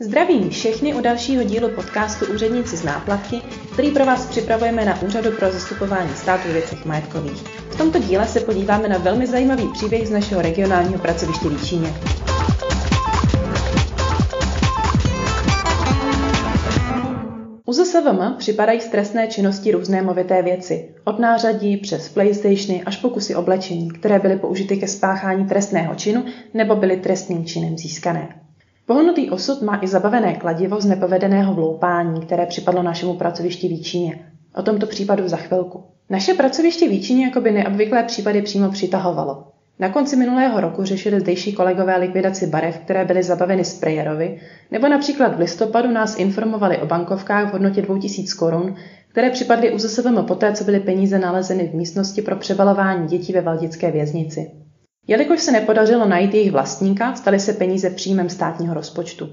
Zdravím všechny u dalšího dílu podcastu Úředníci z náplavky, který pro vás připravujeme na Úřadu pro zastupování státu věcech majetkových. V tomto díle se podíváme na velmi zajímavý příběh z našeho regionálního pracoviště Líčíně. ZSVM připadají z trestné činnosti různé movité věci, od nářadí přes playstationy až pokusy oblečení, které byly použity ke spáchání trestného činu nebo byly trestným činem získané. Pohnutý osud má i zabavené kladivo z nepovedeného vloupání, které připadlo našemu pracovišti Výčíně. O tomto případu za chvilku. Naše pracoviště Výčíně jako by neobvyklé případy přímo přitahovalo. Na konci minulého roku řešili zdejší kolegové likvidaci barev, které byly zabaveny sprejerovi, nebo například v listopadu nás informovali o bankovkách v hodnotě 2000 korun, které připadly u ZSVM poté, co byly peníze nalezeny v místnosti pro přebalování dětí ve Valdické věznici. Jelikož se nepodařilo najít jejich vlastníka, staly se peníze příjmem státního rozpočtu.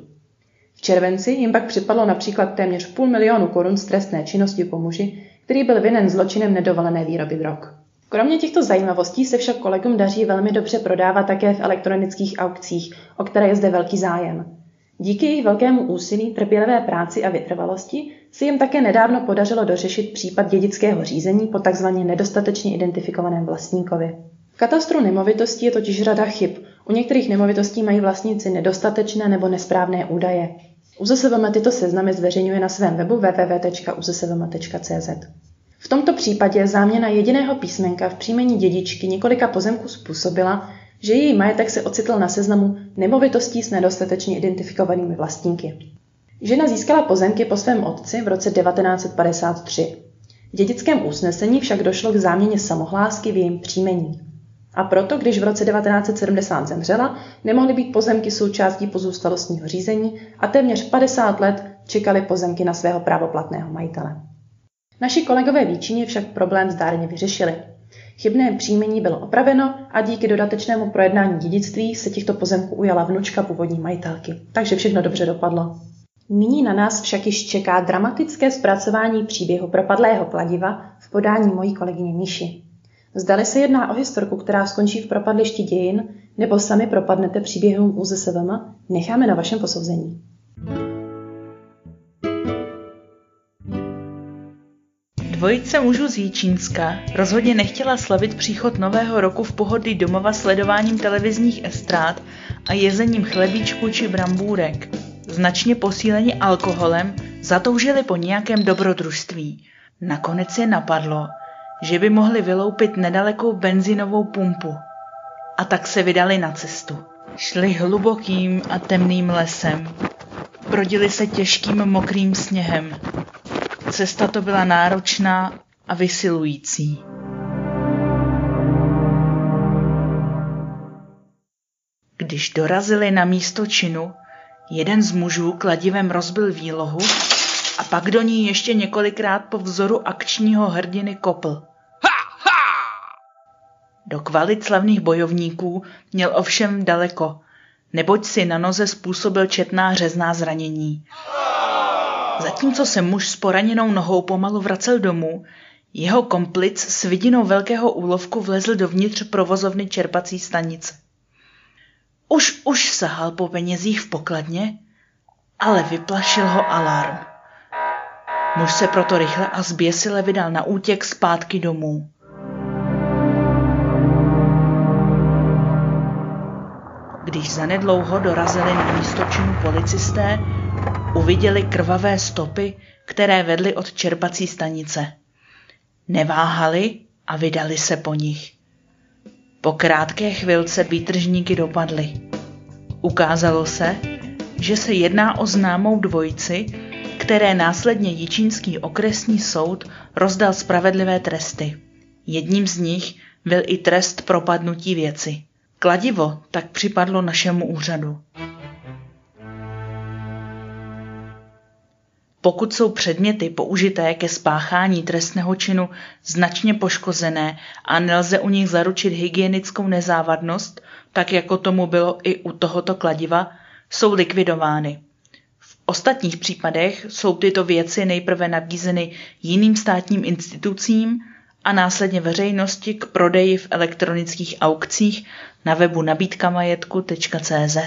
V červenci jim pak připadlo například téměř půl milionu korun z trestné činnosti po muži, který byl vinen zločinem nedovolené výroby drog. Kromě těchto zajímavostí se však kolegům daří velmi dobře prodávat také v elektronických aukcích, o které je zde velký zájem. Díky jejich velkému úsilí, trpělivé práci a vytrvalosti se jim také nedávno podařilo dořešit případ dědického řízení po tzv. nedostatečně identifikovaném vlastníkovi. V katastru nemovitostí je totiž řada chyb. U některých nemovitostí mají vlastníci nedostatečné nebo nesprávné údaje. UZSVM tyto seznamy zveřejňuje na svém webu www.uzsvm.cz. V tomto případě záměna jediného písmenka v příjmení dědičky několika pozemků způsobila, že její majetek se ocitl na seznamu nemovitostí s nedostatečně identifikovanými vlastníky. Žena získala pozemky po svém otci v roce 1953. V dědickém usnesení však došlo k záměně samohlásky v jejím příjmení. A proto, když v roce 1970 zemřela, nemohly být pozemky součástí pozůstalostního řízení a téměř 50 let čekali pozemky na svého právoplatného majitele. Naši kolegové Výčině však problém zdárně vyřešili. Chybné příjmení bylo opraveno a díky dodatečnému projednání dědictví se těchto pozemků ujala vnučka původní majitelky. Takže všechno dobře dopadlo. Nyní na nás však již čeká dramatické zpracování příběhu propadlého kladiva v podání mojí kolegyně Míši. Zdali se jedná o historku, která skončí v propadlišti dějin, nebo sami propadnete příběhům UZSVM, necháme na vašem posouzení. Dvojice mužů z Jíčínska rozhodně nechtěla slavit příchod nového roku v pohodlí domova sledováním televizních estrád a jezením chlebíčků či brambůrek. Značně posíleni alkoholem zatoužili po nějakém dobrodružství. Nakonec je napadlo, že by mohli vyloupit nedalekou benzinovou pumpu. A tak se vydali na cestu. Šli hlubokým a temným lesem. Prodili se těžkým mokrým sněhem. Cesta to byla náročná a vysilující. Když dorazili na místo činu, jeden z mužů kladivem rozbil výlohu a pak do ní ještě několikrát po vzoru akčního hrdiny kopl. Do kvalit slavných bojovníků měl ovšem daleko, neboť si na noze způsobil četná řezná zranění. Zatímco se muž s poraněnou nohou pomalu vracel domů, jeho komplic s vidinou velkého úlovku vlezl dovnitř provozovny čerpací stanice. Už už sahal po penězích v pokladně, ale vyplašil ho alarm. Muž se proto rychle a zběsile vydal na útěk zpátky domů. Zanedlouho dorazili na místo činu policisté, uviděli krvavé stopy, které vedly od čerpací stanice. Neváhali a vydali se po nich. Po krátké chvilce výtržníky dopadly. Ukázalo se, že se jedná o známou dvojici, které následně Jičínský okresní soud rozdal spravedlivé tresty. Jedním z nich byl i trest propadnutí věci. Kladivo tak připadlo našemu úřadu. Pokud jsou předměty použité ke spáchání trestného činu značně poškozené a nelze u nich zaručit hygienickou nezávadnost, tak jako tomu bylo i u tohoto kladiva, jsou likvidovány. V ostatních případech jsou tyto věci nejprve nabízeny jiným státním institucím a následně veřejnosti k prodeji v elektronických aukcích na webu nabídkamajetku.cz.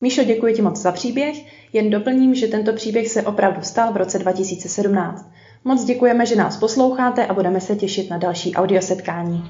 Míšo, děkuji ti moc za příběh. Jen doplním, že tento příběh se opravdu stal v roce 2017. Moc děkujeme, že nás posloucháte a budeme se těšit na další audiosetkání.